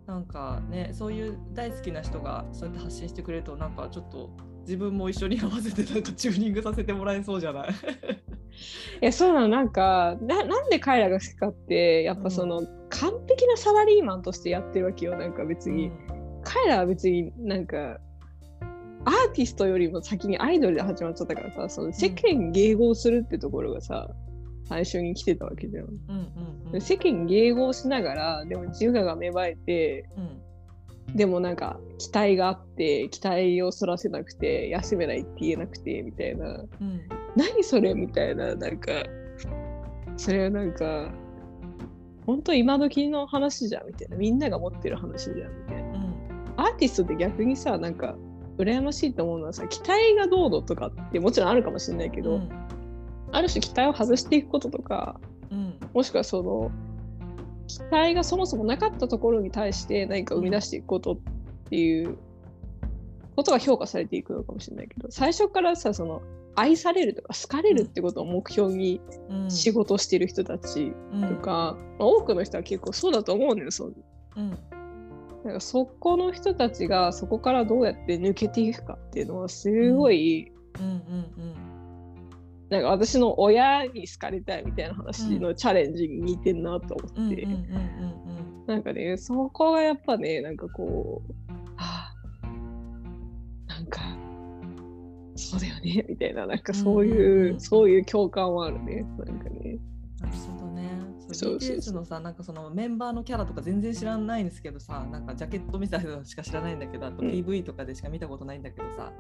なんかねそういう大好きな人がそうやって発信してくれるとなんかちょっと自分も一緒に合わせてなんかチューニングさせてもらえそうじゃない？いやそうなの。なんかななんで彼らが好きかってやっぱその、完璧なサラリーマンとしてやってるわけよ。なんか別に、彼らは別になんかアーティストよりも先にアイドルで始まっちゃったからさその世間迎合するってところがさ、最初に来てたわけじゃん。うんうんうん、世間迎合しながらでも自我が芽生えてうん。でもなんか期待があって期待をそらせなくて休めないって言えなくてみたいな。うん。何それみたいななんかそれはなんか本当今時の話じゃんみたいな。みんなが持ってる話じゃんみたいな。うん。アーティストって逆にさなんか羨ましいと思うのはさ期待がどうのとかってもちろんあるかもしれないけど、うん。ある種期待を外していくこととかうん。もしくはその期待がそもそもなかったところに対して何か生み出していくことっていうことが評価されていくのかもしれないけど最初からさその愛されるとか好かれるってことを目標にうん。仕事してる人たちうん。とか、まあ多くの人は結構そうだと思うのよそう。うんなんかそこの人たちがそこからどうやって抜けていくかっていうのはすごい、うんうんなんか私の親に好かれたいみたいな話のチャレンジに似てんなと思って、なんかねそこがやっぱねなんかこうはあなんかそうだよねみたいななんかそういう,、うんうんうん。そういう共感はあるねなんかね。なるほどね。BTS のさなんかそのメンバーのキャラとか全然知らないんですけどさなんかジャケットみたいなのしか知らないんだけどあとうん。PV とかでしか見たことないんだけどさ、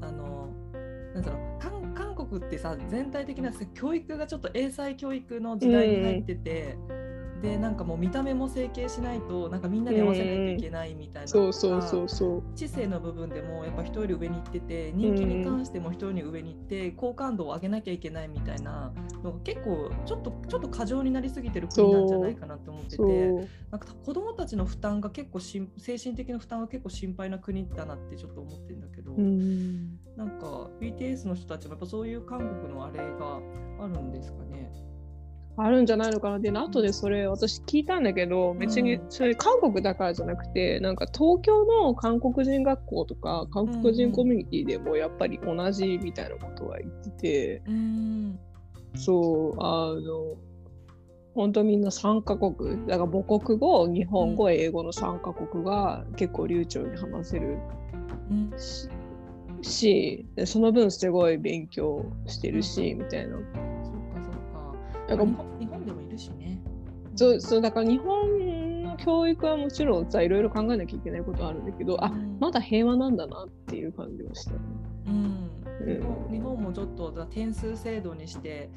あのなんだろう韓韓国ってさ全体的な教育がちょっと英才教育の時代に入ってて、でなんかもう見た目も整形しないとなんかみんなに合わせないといけないみたいなそうのとかそうそうそう知性の部分でもやっぱ人より上に行ってて人気に関しても人より上に行って好感度を上げなきゃいけないみたいなのが結構ちょっとちょっと過剰になりすぎてる国なんじゃないかなと思っててなんか子供たちの負担が結構しん精神的な負担が結構心配な国だなってちょっと思ってるんだけど、うん。なんか BTS の人たちもやっぱそういう韓国のあれがあるんですかね。あるんじゃないのかな。で後でそれ私聞いたんだけど別にうんそれ韓国だからじゃなくてなんか東京の韓国人学校とか韓国人コミュニティでもやっぱり同じみたいなことは言ってて。うんそうあの本当みんな3カ国だから母国語日本語、英語の3カ国が結構流暢に話せるうん。ししでその分すごい勉強してるし、みたいな。そっかそっか。なんか日本でもいるしね。そうそうだから日本の教育はもちろんさいろいろ考えなきゃいけないことはあるんだけど、あうん。まだ平和なんだなっていう感じはした。うん。うん。日本もちょっとだ点数制度にして、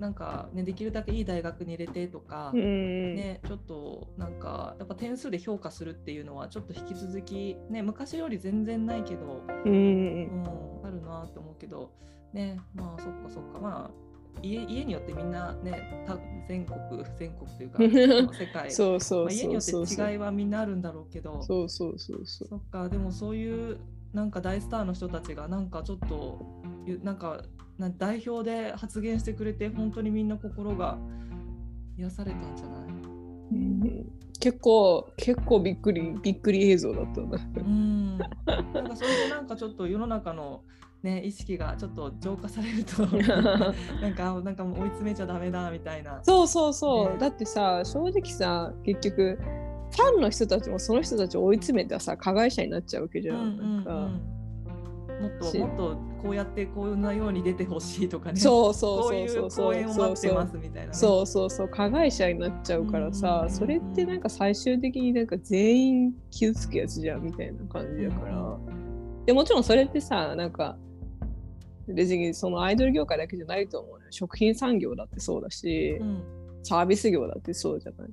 なんか、ね、できるだけいい大学に入れてとか、うん。ね、ちょっとなんかやっぱ点数で評価するっていうのはちょっと引き続き、ね、昔より全然ないけど、うん。うん、あるなと思うけど、ね、まあそっかそっか。まあ家家によってみんなねた全国 全国というか 世界。そうそうまあ、家によそうそうって違いはみんなあるんだろうけど。そうそうそうそう。そっかでもそういうなんか大スターの人たちがなんかちょっとゆなんかな代表で発言してくれて本当にみんな心が癒されたんじゃない？うん。結構結構びっくりびっくり映像だったな。うん。なんかそれでなんかちょっと世の中のね意識がちょっと浄化されると なんかなんかもう追い詰めちゃダメだみたいな。そうそうそう、ね。だってさ正直さ結局ファンの人たちもその人たちを追い詰めてさ加害者になっちゃうわけじゃん。うんうんうん。なんか。もっとし。もっとこうやってこんなように出てほしいとかね。そうそうこうそうそう。そうそうそうそう。加害者になっちゃうからさそれってなんか最終的になんか全員傷つくやつじゃんみたいな感じだから。でもちろんそれってさなんか別にそのアイドル業界だけじゃないと思うよ。食品産業だってそうだし、うん。サービス業だってそうじゃない？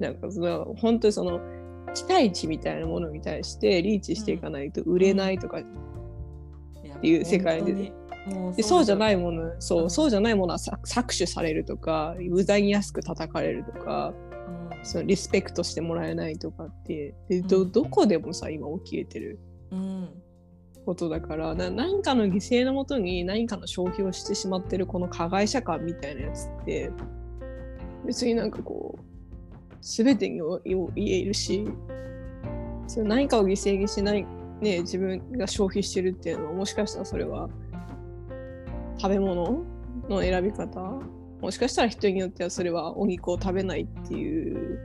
なんかその本当にその期待値みたいなものに対してリーチしていかないと売れないとか、っていう世界で。でそうじゃないいものそう,、うん。そうじゃないものはさ搾取されるとか無駄に安く叩かれるとかそのリスペクトしてもらえないとかってでどうん。どこでもさ今起きてる。うんことだからな何かの犠牲のもとに何かの消費をしてしまってるこの加害者感みたいなやつって別になんかこう全てにを言えるしそれ何かを犠牲にしない、ね、自分が消費してるっていうのはもしかしたらそれは食べ物の選び方もしかしたら人によってはそれはお肉を食べないっていう、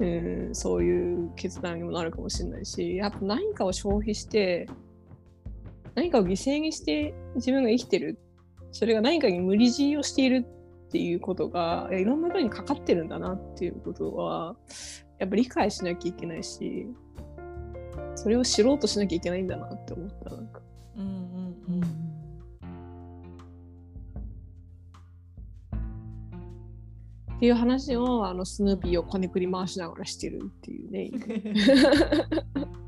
うん、うん、そういう決断にもなるかもしれないしやっぱ何かを消費して何かを犠牲にして自分が生きてるそれが何かに無理強いをしているっていうことがいろんなことにかかってるんだなっていうことはやっぱ理解しなきゃいけないしそれを知ろうとしなきゃいけないんだなって思ったなんか。うんうんうんっていう話をあのスヌーピーをこねくり回しながらしてるっていうね。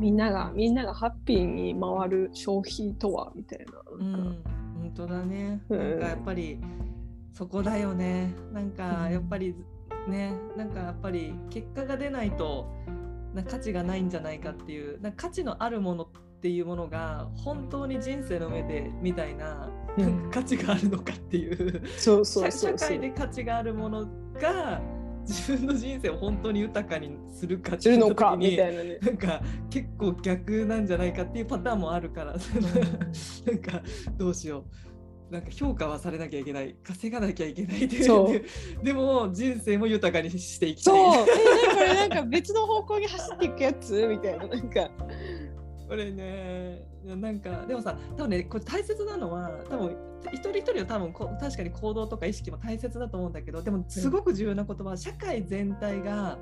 みんながみんながハッピーに回る消費とはみたいな。うん、本当だね。なんかやっぱりそこだよね。なんかやっぱりね、なんかやっぱり結果が出ないとな価値がないんじゃないかっていう。な価値のあるものっていうものが本当に人生の上でみたいな、うん、価値があるのかっていうそうそう。社会で価値があるものが自分の人生を本当に豊かにするかっていうのかみたいなね。なんか結構逆なんじゃないかっていうパターンもあるから。なんかどうしよう。なんか評価はされなきゃいけない。稼がなきゃいけないっていうでも人生も豊かにしていきたい。そう。えこれなんか別の方向に走っていくやつ？みたいな。なんかこれね。なんかでもさ多分ねこれ大切なのは多分一人一人は多分こ確かに行動とか意識も大切だと思うんだけどでもすごく重要な言葉は社会全体が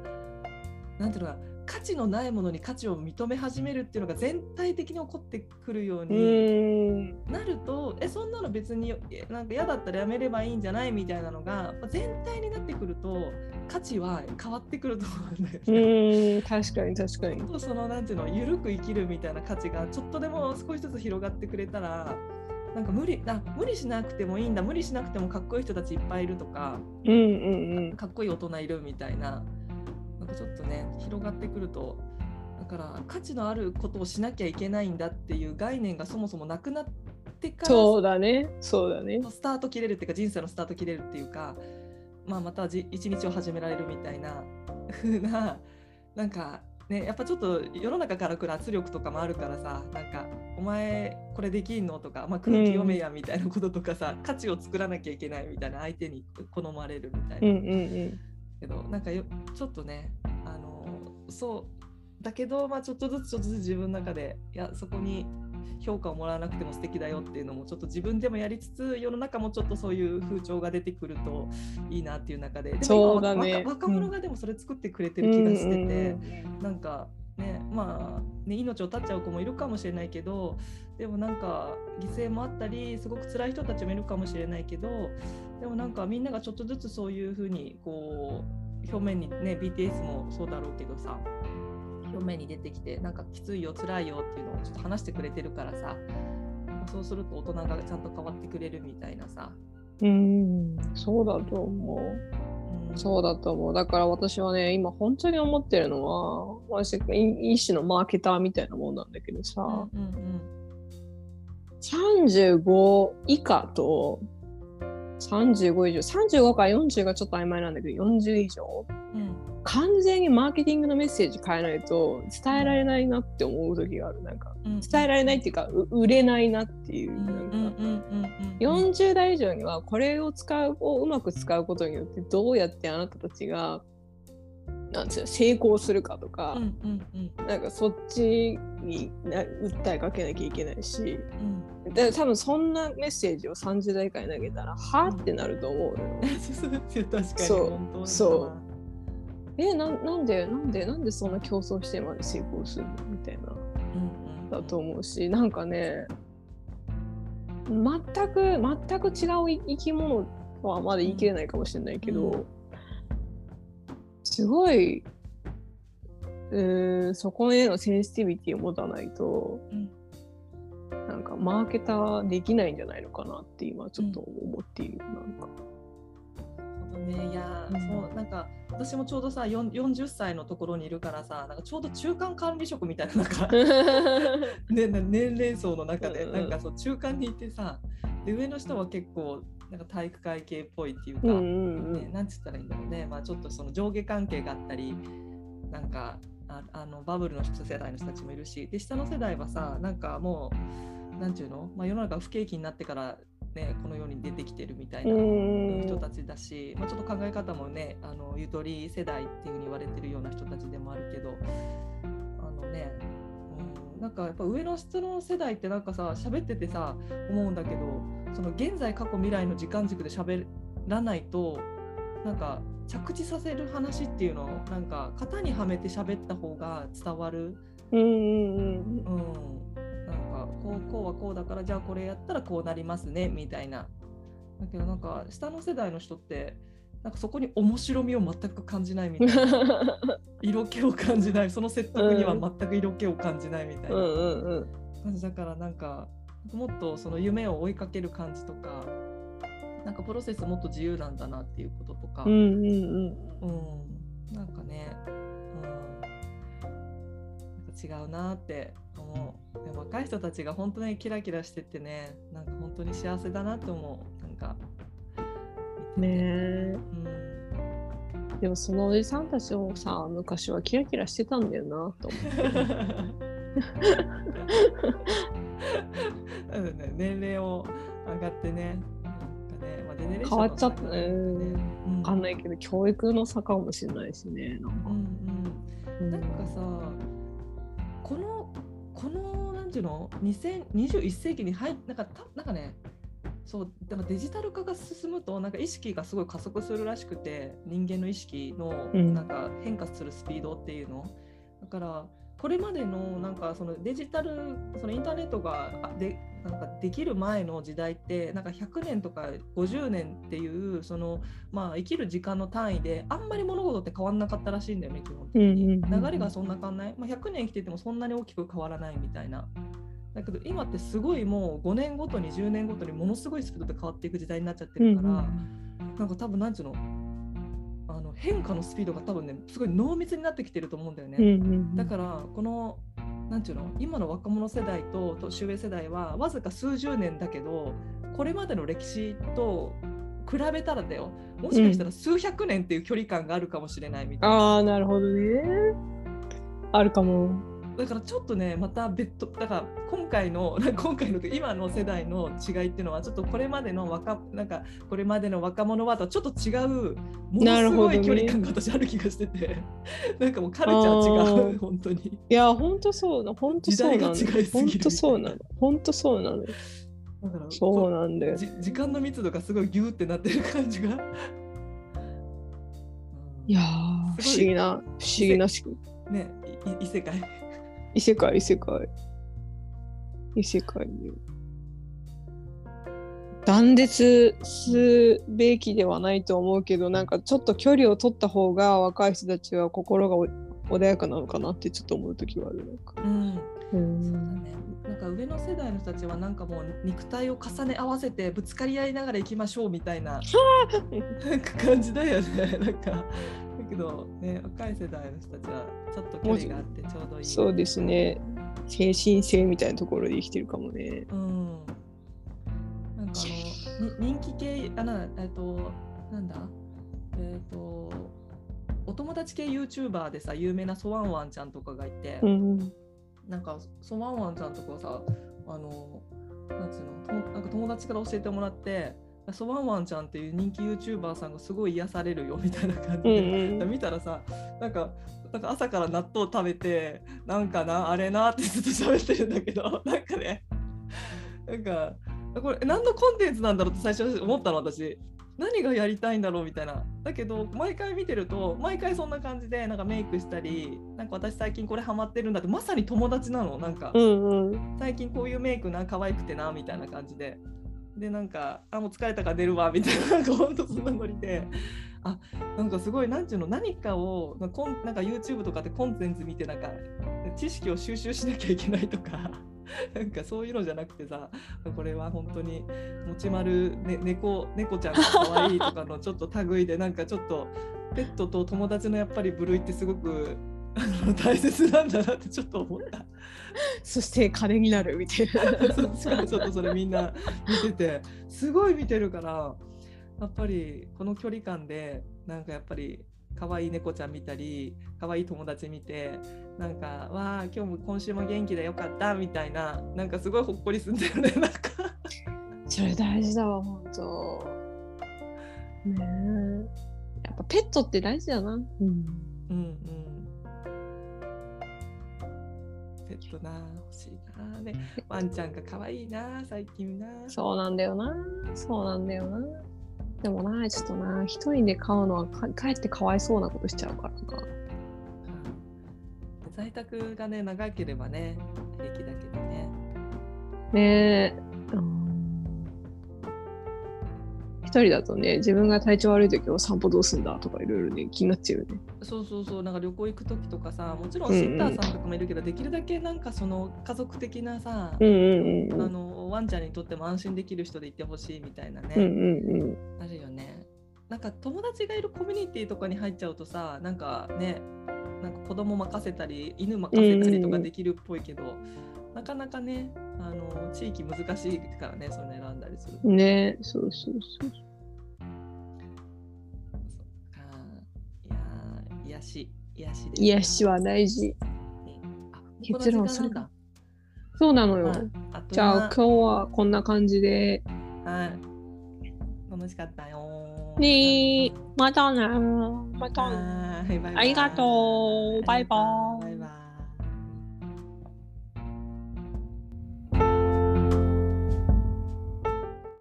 何ていうのか価値のないものに価値を認め始めるっていうのが全体的に起こってくるようになるとえそんなの別になんか嫌だったらやめればいいんじゃないみたいなのが全体になってくると価値は変わってくると思うんだよね。確かに確かに。そのなんていうの緩く生きるみたいな価値がちょっとでも少しずつ広がってくれたらなんか無理あ無理しなくてもいいんだ無理しなくてもかっこいい人たちいっぱいいるとか、うんうんうん、かっこいい大人いるみたいななんかちょっとね広がってくるとだから価値のあることをしなきゃいけないんだっていう概念がそもそもなくなってからそうだねそうだねスタート切れるっていうか人生のスタート切れるっていうか、まあ、また一日を始められるみたいな 風ななんかね、やっぱちょっと世の中から来る圧力とかもあるからさなんか「お前これできんの?」とか、まあ、空気読めやみたいなこととかさ、うん、価値を作らなきゃいけないみたいな相手に好まれるみたいな。うんうんうんけどなんかよちょっとねあのそうだけど、まあ、ちょっとずつちょっとずつ自分の中でいやそこに評価をもらわなくても素敵だよっていうのもちょっと自分でもやりつつ世の中もちょっとそういう風潮が出てくるといいなっていう中で。でも今、ね、若者がでもそれ作ってくれてる気がしてて、うん、なんかねまあね命を絶っちゃう子もいるかもしれないけどでもなんか犠牲もあったりすごく辛い人たちもいるかもしれないけどでもなんかみんながちょっとずつそういうふうにこう表面にね BTS もそうだろうけどさ表面に出てきてなんかきついよ辛いよっていうのをちょっと話してくれてるからさそうすると大人がちゃんと変わってくれるみたいなさ。うんそうだと思う、うん、そうだと思う。だから私はね今本当に思ってるのは私一種のマーケターみたいなもんなんだけどさ、うんうんうん。35以下と35以上35から40がちょっと曖昧なんだけど40以上、うん、完全にマーケティングのメッセージ変えないと伝えられないなって思う時がある。なんか、うん、伝えられないっていうか売れないなっていうなんか。40代以上にはこれを使うをうまく使うことによってどうやってあなたたちがなんですよ成功するかとか、うんうんうん、なんかそっちに訴えかけなきゃいけないし、うん、で多分そんなメッセージを30代以下に投げたら、はってなると思うのよ。う そうえななんでなんでなんでそんな競争してまで成功するの？みたいな、うんうん、だと思うしなんかね全く全く違う生き物とはまだ言い切れないかもしれないけど、うん。すごいうんそこへのセンシティビティを持たないと、うん、なんかマーケターできないんじゃないのかなって今ちょっと思っている、うん、なんか。そうね。いや、うん。そうなんか私もちょうどさよん40歳のところにいるからさなんかちょうど中間管理職みたいななんか 年齢層の中で、なんかそう中間にいてさで上の人は結構なんか体育会系っぽいっていうか、うんうんね、なんつったらいいんだろうね、まあ、ちょっとその上下関係があったりなんかああのバブルの人世代の人たちもいるしで下の世代はさなんかもうなんていうの、まあ、世の中が不景気になってから、ね、この世に出てきてるみたいな。うん人たちだし、まあ、ちょっと考え方もねあのゆとり世代っていうふうに言われてるような人たちでもあるけどあのね、うん、なんかやっぱ上の人の世代ってなんかさ喋っててさ思うんだけどその現在過去未来の時間軸で喋らないとなんか着地させる話っていうのをなんか型にはめて喋った方が伝わる。うんうんうんうん、なんかこうこうはこうだからじゃあこれやったらこうなりますねみたいな。だけどなんか下の世代の人ってなんかそこに面白みを全く感じないみたいな。色気を感じない。その説得には全く色気を感じないみたいな感じだからなんかもっとその夢を追いかける感じとかなんかプロセスもっと自由なんだなっていうこととか、うんうんうん。うん、なんかね、うん、なんか違うなって思う。若い人たちが本当にキラキラしててね、なんか本当に幸せだなって思う。なんかねえ。うん、でもそのおじさんたちもさ昔はキラキラしてたんだよなと思 なのでね、年齢を上がってね、なんかね、まあ、ジェネレーション変わっちゃったね。うん。わかんないけど教育の差かもしれないしねなんか。うん。うん、なんかさこのこのなんていうの？2021世紀に入っなんかたなんかねそうだからデジタル化が進むとなんか意識がすごい加速するらしくて人間の意識のうん。なんか変化するスピードっていうの、だからこれまでのなんかそのデジタルそのインターネットがあでなんかできる前の時代ってなんか100年とか50年っていうそのまあ生きる時間の単位であんまり物事って変わんなかったらしいんだよね基本的に、うんうんうんうん流れがそんな変わんない、まあ、100年生きててもそんなに大きく変わらないみたいな。だけど今ってすごいもう5年ごとに10年ごとにものすごいスピードで変わっていく時代になっちゃってるから、なんか多分なんちゅうのあの変化のスピードが多分ねすごい濃密になってきてると思うんだよね。うんうん。だからこのなんていうの？今の若者世代と年上世代はわずか数十年だけどこれまでの歴史と比べたらだよ。もしかしたら数百年っていう距離感があるかもしれないみたいな、ああなるほどね。あるかもだからちょっとねまた別途だから今回の 今回の今の世代の違いっていうのはちょっとこれまでの若なんかこれまでの若者はとはちょっと違うものすごい距離感が私ある気がしてて なんかもうカルチャー違う本当に。いやほんとそうなほんとそうなの。時代が違いすぎる。ほんとそうなの。ほんとそうなの。だからそうなんだよ。じ時間の密度がすごいギューってなってる感じが。いやー不思議な不思議なしね異世界。異世界異世界異世界に断絶すべきではないと思うけどなんかちょっと距離を取った方が若い人たちは心がお穏やかなのかなってちょっと思う時はあるなんか。うんうんそうだね。なんか上の世代の人たちはなんかもう肉体を重ね合わせてぶつかり合いながら行きましょうみたいな感じだよね。なんかだけどね若い世代の人たちはちょっと距離があってちょうどいい。そうですね精神性みたいなところで生きてるかもね。うん。なんかあのに人気系あなえっとなんだ？えっとお友達系 YouTuber でさ有名なソワンワンちゃんとかがいて、うんなんかソワンワンちゃんとかさあのなんつうの？となんか友達から教えてもらってソワンワンちゃんっていう人気 YouTuber さんがすごい癒されるよみたいな感じうで、んうん。見たらさなんかなんか朝から納豆食べてなんかなあれなってずっと喋ってるんだけど。なんかね。なんかこれ何のコンテンツなんだろうって最初思ったの私。何がやりたいんだろうみたいな。だけど毎回見てると毎回そんな感じでなんかメイクしたりなんか私最近これハマってるんだってまさに友達なのなんか。うんうん。最近こういうメイクな可愛くてなみたいな感じででなんかあもう疲れたから寝るわみたいななんかほんとそんなノリで。あなんかすごいなんていうの何かをなんか YouTube とかでコンテンツ見てなんか知識を収集しなきゃいけないとか なんかそういうのじゃなくてさこれは本当に持ち丸、ね、猫猫ちゃんが可愛いとかのちょっと類でなんかちょっとペットと友達のやっぱり部類ってすごく大切なんだなってちょっと思った。そして金になるみたいな。そうちょっとそれみんな見ててすごい見てるからやっぱりこの距離感でなんかやっぱり可愛い猫ちゃん見たり可愛い友達見てなんかわあ今日も今週も元気でよかったみたいななんかすごいほっこりすんだよね なんかそれ大事だわ本当。ねえ。やっぱペットって大事だな。うん。うんうんペットな欲しいなねワンちゃんが可愛いな最近なそうなんだよな。そうなんだよな。でもな、ちょっとな、一人で飼うのはかかえってかわいそうなことしちゃうからな。うん在宅がね長ければね平気だけどねねえ。うん一人だとね、自分が体調悪い時は散歩どうすんだとかいろいろね、気になっちゃうよね。そうそうそうなんか旅行行く時とかさもちろんシッターさんとかもいるけど、できるだけなんかその家族的なさ、うんうんうん。あのワンちゃんにとっても安心できる人でいてほしいみたいなね、うんうんうん。あるよねなんか友達がいるコミュニティとかに入っちゃうとさなんかねなんか子供任せたり犬任せたりとかできるっぽいけど、なかなかねあの地域難しいからねそういうの選んだりするねそうそうそう。いやー癒し癒しです癒しは大事。あ結論それこの時間なんだそうなのよ。じゃあ今日はこんな感じで。はい。楽しかったよ。ねえ、またな。またありがとう。バイバイ。